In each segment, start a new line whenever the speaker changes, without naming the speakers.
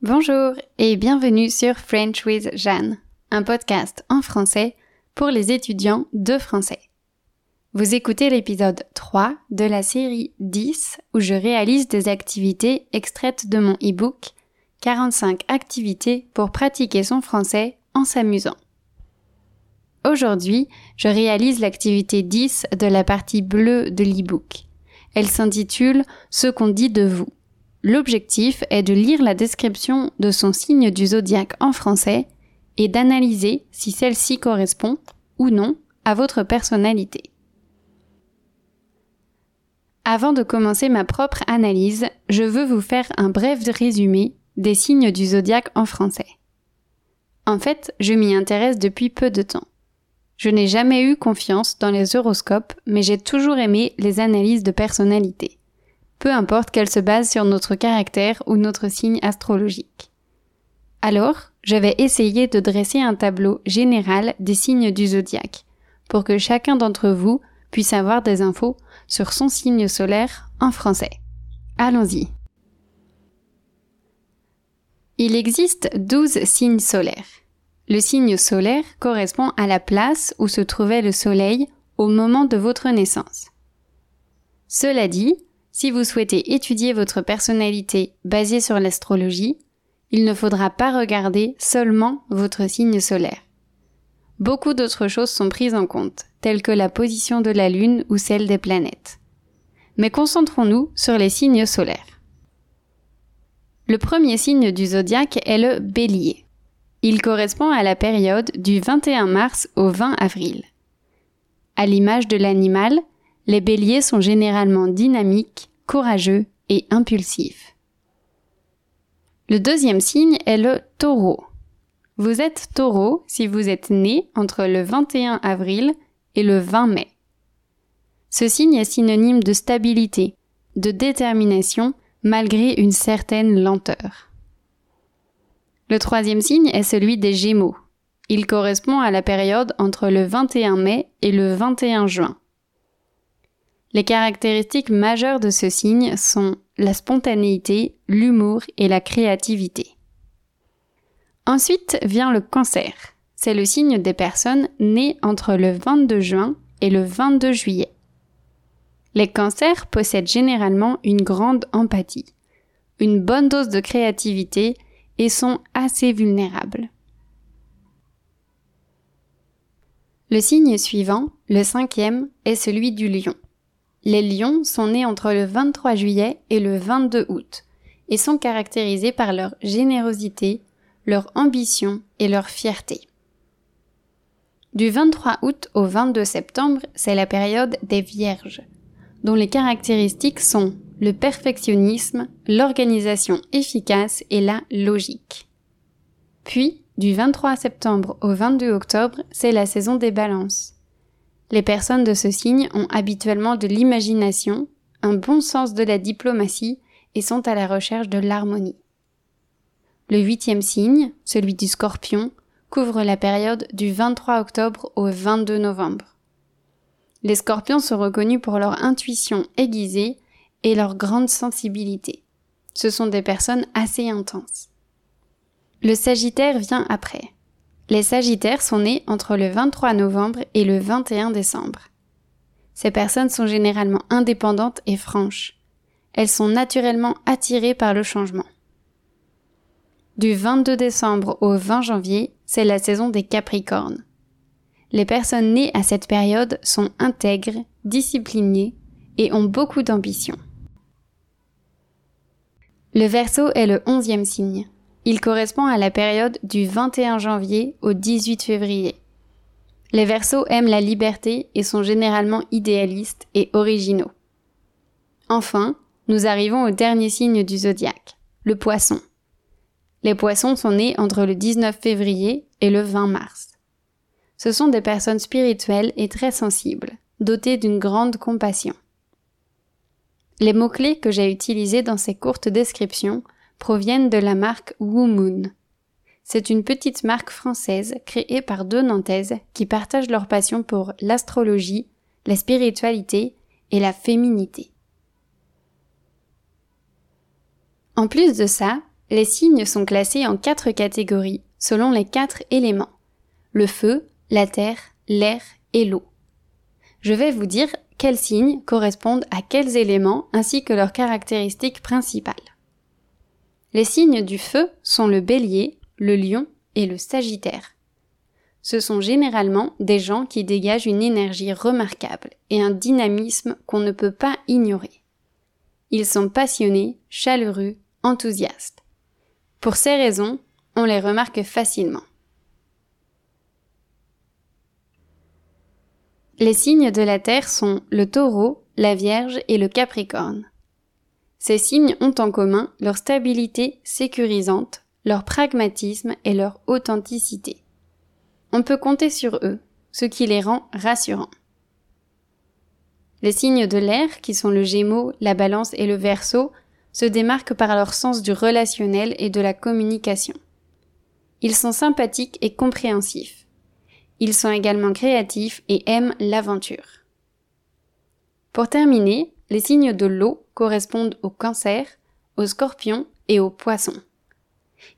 Bonjour et bienvenue sur French with Jeanne, un podcast en français pour les étudiants de français. Vous écoutez l'épisode 3 de la série 10 où je réalise des activités extraites de mon e-book 45 activités pour pratiquer son français en s'amusant. Aujourd'hui, je réalise l'activité 10 de la partie bleue de l'e-book. Elle s'intitule Ce qu'on dit de vous. L'objectif est de lire la description de son signe du zodiaque en français et d'analyser si celle-ci correspond ou non à votre personnalité. Avant de commencer ma propre analyse, je veux vous faire un bref résumé des signes du zodiaque en français. En fait, je m'y intéresse depuis peu de temps. Je n'ai jamais eu confiance dans les horoscopes, mais j'ai toujours aimé les analyses de personnalité peu importe qu'elle se base sur notre caractère ou notre signe astrologique. Alors, j'avais essayé de dresser un tableau général des signes du zodiaque, pour que chacun d'entre vous puisse avoir des infos sur son signe solaire en français. Allons-y. Il existe 12 signes solaires. Le signe solaire correspond à la place où se trouvait le soleil au moment de votre naissance. Cela dit, si vous souhaitez étudier votre personnalité basée sur l'astrologie, il ne faudra pas regarder seulement votre signe solaire. Beaucoup d'autres choses sont prises en compte, telles que la position de la Lune ou celle des planètes. Mais concentrons-nous sur les signes solaires. Le premier signe du zodiaque est le bélier. Il correspond à la période du 21 mars au 20 avril. À l'image de l'animal, les béliers sont généralement dynamiques, courageux et impulsif. Le deuxième signe est le taureau. Vous êtes taureau si vous êtes né entre le 21 avril et le 20 mai. Ce signe est synonyme de stabilité, de détermination malgré une certaine lenteur. Le troisième signe est celui des Gémeaux. Il correspond à la période entre le 21 mai et le 21 juin. Les caractéristiques majeures de ce signe sont la spontanéité, l'humour et la créativité. Ensuite vient le cancer. C'est le signe des personnes nées entre le 22 juin et le 22 juillet. Les cancers possèdent généralement une grande empathie, une bonne dose de créativité et sont assez vulnérables. Le signe suivant, le cinquième, est celui du lion. Les lions sont nés entre le 23 juillet et le 22 août et sont caractérisés par leur générosité, leur ambition et leur fierté. Du 23 août au 22 septembre, c'est la période des Vierges, dont les caractéristiques sont le perfectionnisme, l'organisation efficace et la logique. Puis, du 23 septembre au 22 octobre, c'est la saison des balances. Les personnes de ce signe ont habituellement de l'imagination, un bon sens de la diplomatie et sont à la recherche de l'harmonie. Le huitième signe, celui du scorpion, couvre la période du 23 octobre au 22 novembre. Les scorpions sont reconnus pour leur intuition aiguisée et leur grande sensibilité. Ce sont des personnes assez intenses. Le Sagittaire vient après. Les Sagittaires sont nés entre le 23 novembre et le 21 décembre. Ces personnes sont généralement indépendantes et franches. Elles sont naturellement attirées par le changement. Du 22 décembre au 20 janvier, c'est la saison des Capricornes. Les personnes nées à cette période sont intègres, disciplinées et ont beaucoup d'ambition. Le Verseau est le onzième signe. Il correspond à la période du 21 janvier au 18 février. Les Verseaux aiment la liberté et sont généralement idéalistes et originaux. Enfin, nous arrivons au dernier signe du zodiaque, le poisson. Les poissons sont nés entre le 19 février et le 20 mars. Ce sont des personnes spirituelles et très sensibles, dotées d'une grande compassion. Les mots-clés que j'ai utilisés dans ces courtes descriptions proviennent de la marque Moon. C'est une petite marque française créée par deux Nantaises qui partagent leur passion pour l'astrologie, la spiritualité et la féminité. En plus de ça, Les signes sont classés en quatre catégories selon les quatre éléments. Le feu, la terre, l'air et l'eau. Je vais vous dire quels signes correspondent à quels éléments ainsi que leurs caractéristiques principales. Les signes du feu sont le bélier, le lion et le sagittaire. Ce sont généralement des gens qui dégagent une énergie remarquable et un dynamisme qu'on ne peut pas ignorer. Ils sont passionnés, chaleureux, enthousiastes. Pour ces raisons, on les remarque facilement. Les signes de la Terre sont le taureau, la Vierge et le Capricorne. Ces signes ont en commun leur stabilité sécurisante, leur pragmatisme et leur authenticité. On peut compter sur eux, ce qui les rend rassurants. Les signes de l'air, qui sont le Gémeaux, la Balance et le Verseau, se démarquent par leur sens du relationnel et de la communication. Ils sont sympathiques et compréhensifs. Ils sont également créatifs et aiment l'aventure. Pour terminer, les signes de l'eau correspondent au cancer, aux scorpions et aux poissons.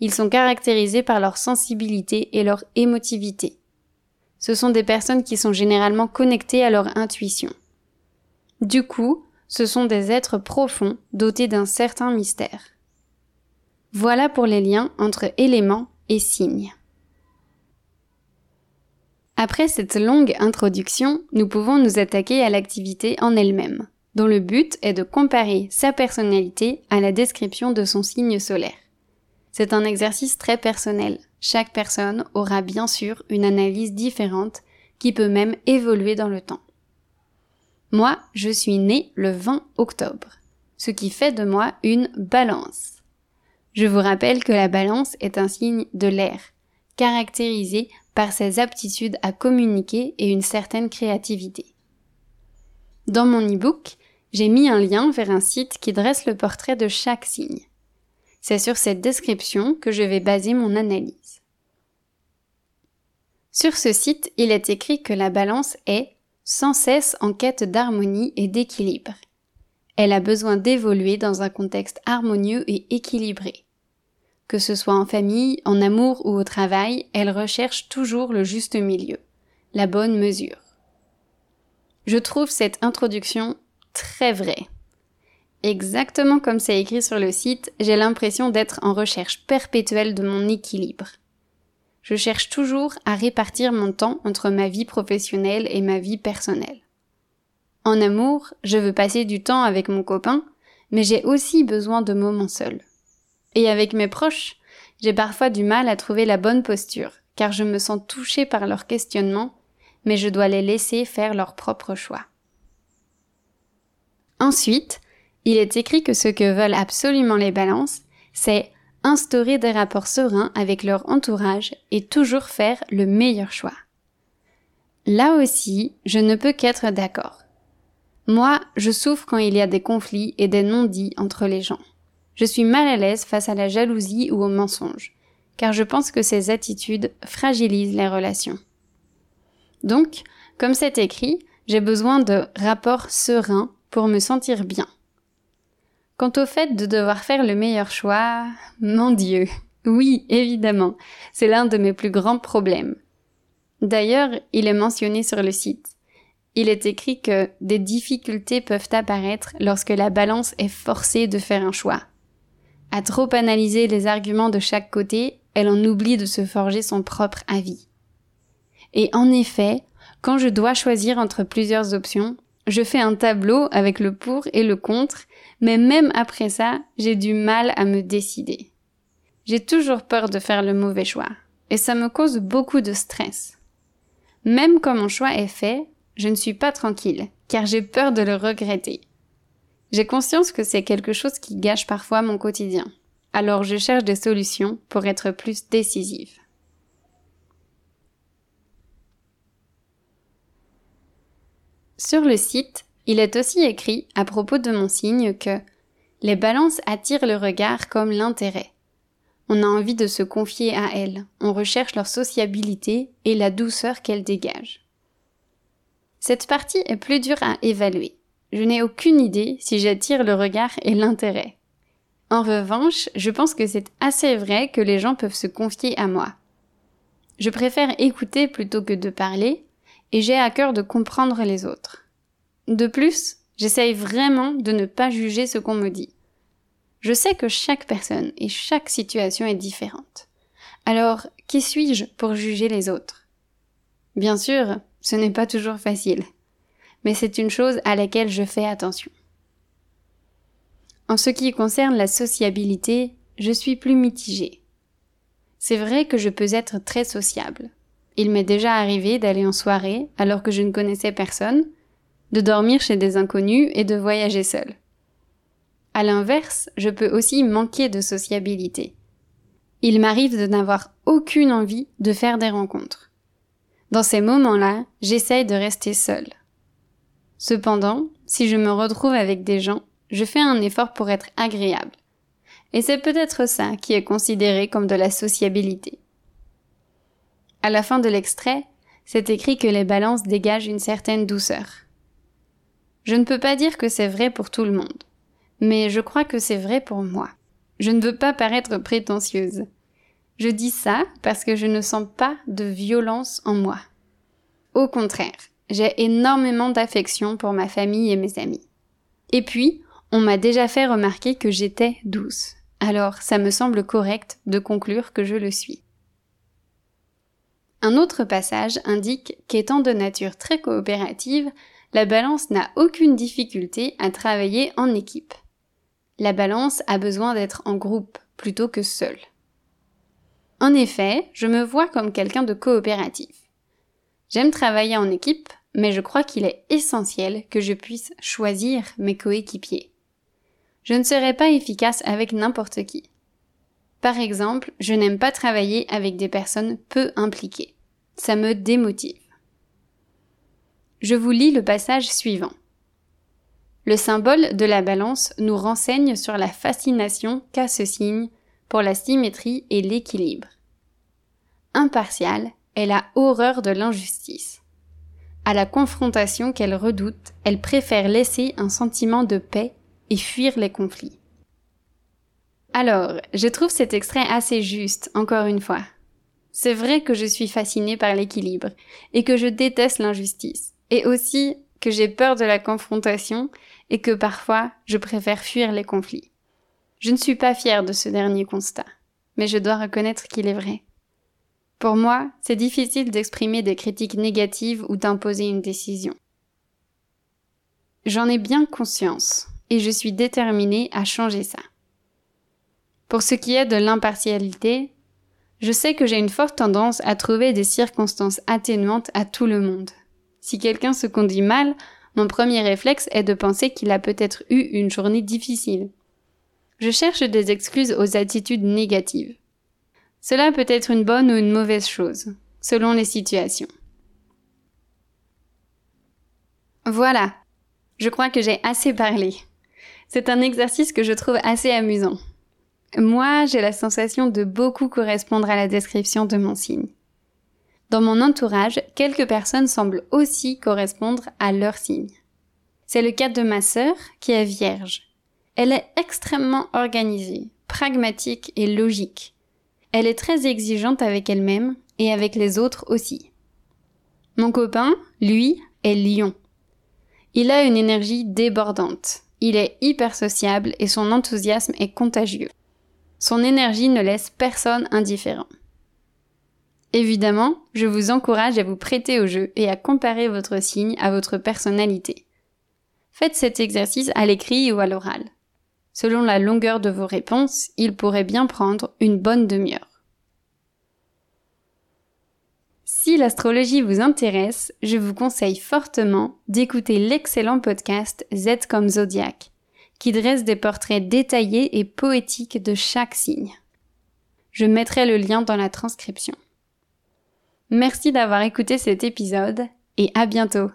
Ils sont caractérisés par leur sensibilité et leur émotivité. Ce sont des personnes qui sont généralement connectées à leur intuition. Du coup, ce sont des êtres profonds dotés d'un certain mystère. Voilà pour les liens entre éléments et signes. Après cette longue introduction, nous pouvons nous attaquer à l'activité en elle-même, dont le but est de comparer sa personnalité à la description de son signe solaire. C'est un exercice très personnel. Chaque personne aura bien sûr une analyse différente qui peut même évoluer dans le temps. Moi, je suis née le 20 octobre, ce qui fait de moi une balance. Je vous rappelle que la balance est un signe de l'air, caractérisé par ses aptitudes à communiquer et une certaine créativité. Dans mon e-book, j'ai mis un lien vers un site qui dresse le portrait de chaque signe. C'est sur cette description que je vais baser mon analyse. Sur ce site, il est écrit que la balance est sans cesse en quête d'harmonie et d'équilibre. Elle a besoin d'évoluer dans un contexte harmonieux et équilibré. Que ce soit en famille, en amour ou au travail, elle recherche toujours le juste milieu, la bonne mesure. Je trouve cette introduction très vraie. Exactement comme c'est écrit sur le site, j'ai l'impression d'être en recherche perpétuelle de mon équilibre. Je cherche toujours à répartir mon temps entre ma vie professionnelle et ma vie personnelle. En amour, je veux passer du temps avec mon copain, mais j'ai aussi besoin de moments seuls. Et avec mes proches, j'ai parfois du mal à trouver la bonne posture, car je me sens touchée par leurs questionnements, mais je dois les laisser faire leur propre choix. Ensuite, il est écrit que ce que veulent absolument les balances, c'est instaurer des rapports sereins avec leur entourage et toujours faire le meilleur choix. Là aussi, je ne peux qu'être d'accord. Moi, je souffre quand il y a des conflits et des non-dits entre les gens. Je suis mal à l'aise face à la jalousie ou au mensonge, car je pense que ces attitudes fragilisent les relations. Donc, comme c'est écrit, j'ai besoin de rapports sereins pour me sentir bien. Quant au fait de devoir faire le meilleur choix, mon Dieu, oui, évidemment, c'est l'un de mes plus grands problèmes. D'ailleurs, il est mentionné sur le site. Il est écrit que des difficultés peuvent apparaître lorsque la balance est forcée de faire un choix. À trop analyser les arguments de chaque côté, elle en oublie de se forger son propre avis. Et en effet, quand je dois choisir entre plusieurs options, je fais un tableau avec le pour et le contre, mais même après ça, j'ai du mal à me décider. J'ai toujours peur de faire le mauvais choix, et ça me cause beaucoup de stress. Même quand mon choix est fait, je ne suis pas tranquille, car j'ai peur de le regretter. J'ai conscience que c'est quelque chose qui gâche parfois mon quotidien. Alors je cherche des solutions pour être plus décisive. Sur le site, il est aussi écrit à propos de mon signe que les balances attirent le regard comme l'intérêt. On a envie de se confier à elles, on recherche leur sociabilité et la douceur qu'elles dégagent. Cette partie est plus dure à évaluer je n'ai aucune idée si j'attire le regard et l'intérêt. En revanche, je pense que c'est assez vrai que les gens peuvent se confier à moi. Je préfère écouter plutôt que de parler, et j'ai à cœur de comprendre les autres. De plus, j'essaye vraiment de ne pas juger ce qu'on me dit. Je sais que chaque personne et chaque situation est différente. Alors, qui suis-je pour juger les autres? Bien sûr, ce n'est pas toujours facile, mais c'est une chose à laquelle je fais attention. En ce qui concerne la sociabilité, je suis plus mitigée. C'est vrai que je peux être très sociable. Il m'est déjà arrivé d'aller en soirée alors que je ne connaissais personne, de dormir chez des inconnus et de voyager seul. À l'inverse, je peux aussi manquer de sociabilité. Il m'arrive de n'avoir aucune envie de faire des rencontres. Dans ces moments-là, j'essaye de rester seule. Cependant, si je me retrouve avec des gens, je fais un effort pour être agréable. Et c'est peut-être ça qui est considéré comme de la sociabilité. À la fin de l'extrait, c'est écrit que les balances dégagent une certaine douceur. Je ne peux pas dire que c'est vrai pour tout le monde, mais je crois que c'est vrai pour moi. Je ne veux pas paraître prétentieuse. Je dis ça parce que je ne sens pas de violence en moi. Au contraire, j'ai énormément d'affection pour ma famille et mes amis. Et puis, on m'a déjà fait remarquer que j'étais douce. Alors, ça me semble correct de conclure que je le suis. Un autre passage indique qu'étant de nature très coopérative, la balance n'a aucune difficulté à travailler en équipe. La balance a besoin d'être en groupe plutôt que seule. En effet, je me vois comme quelqu'un de coopératif. J'aime travailler en équipe, mais je crois qu'il est essentiel que je puisse choisir mes coéquipiers. Je ne serai pas efficace avec n'importe qui. Par exemple, je n'aime pas travailler avec des personnes peu impliquées. Ça me démotive. Je vous lis le passage suivant. Le symbole de la balance nous renseigne sur la fascination qu'a ce signe pour la symétrie et l'équilibre. Impartiale, elle a horreur de l'injustice. À la confrontation qu'elle redoute, elle préfère laisser un sentiment de paix et fuir les conflits. Alors, je trouve cet extrait assez juste, encore une fois. C'est vrai que je suis fascinée par l'équilibre et que je déteste l'injustice, et aussi que j'ai peur de la confrontation et que parfois je préfère fuir les conflits. Je ne suis pas fière de ce dernier constat, mais je dois reconnaître qu'il est vrai. Pour moi, c'est difficile d'exprimer des critiques négatives ou d'imposer une décision. J'en ai bien conscience, et je suis déterminée à changer ça. Pour ce qui est de l'impartialité, je sais que j'ai une forte tendance à trouver des circonstances atténuantes à tout le monde. Si quelqu'un se conduit mal, mon premier réflexe est de penser qu'il a peut-être eu une journée difficile. Je cherche des excuses aux attitudes négatives. Cela peut être une bonne ou une mauvaise chose, selon les situations. Voilà, je crois que j'ai assez parlé. C'est un exercice que je trouve assez amusant. Moi, j'ai la sensation de beaucoup correspondre à la description de mon signe. Dans mon entourage, quelques personnes semblent aussi correspondre à leur signe. C'est le cas de ma sœur, qui est vierge. Elle est extrêmement organisée, pragmatique et logique. Elle est très exigeante avec elle-même et avec les autres aussi. Mon copain, lui, est lion. Il a une énergie débordante. Il est hyper sociable et son enthousiasme est contagieux. Son énergie ne laisse personne indifférent. Évidemment, je vous encourage à vous prêter au jeu et à comparer votre signe à votre personnalité. Faites cet exercice à l'écrit ou à l'oral. Selon la longueur de vos réponses, il pourrait bien prendre une bonne demi-heure. Si l'astrologie vous intéresse, je vous conseille fortement d'écouter l'excellent podcast Z comme Zodiac, qui dresse des portraits détaillés et poétiques de chaque signe. Je mettrai le lien dans la transcription. Merci d'avoir écouté cet épisode et à bientôt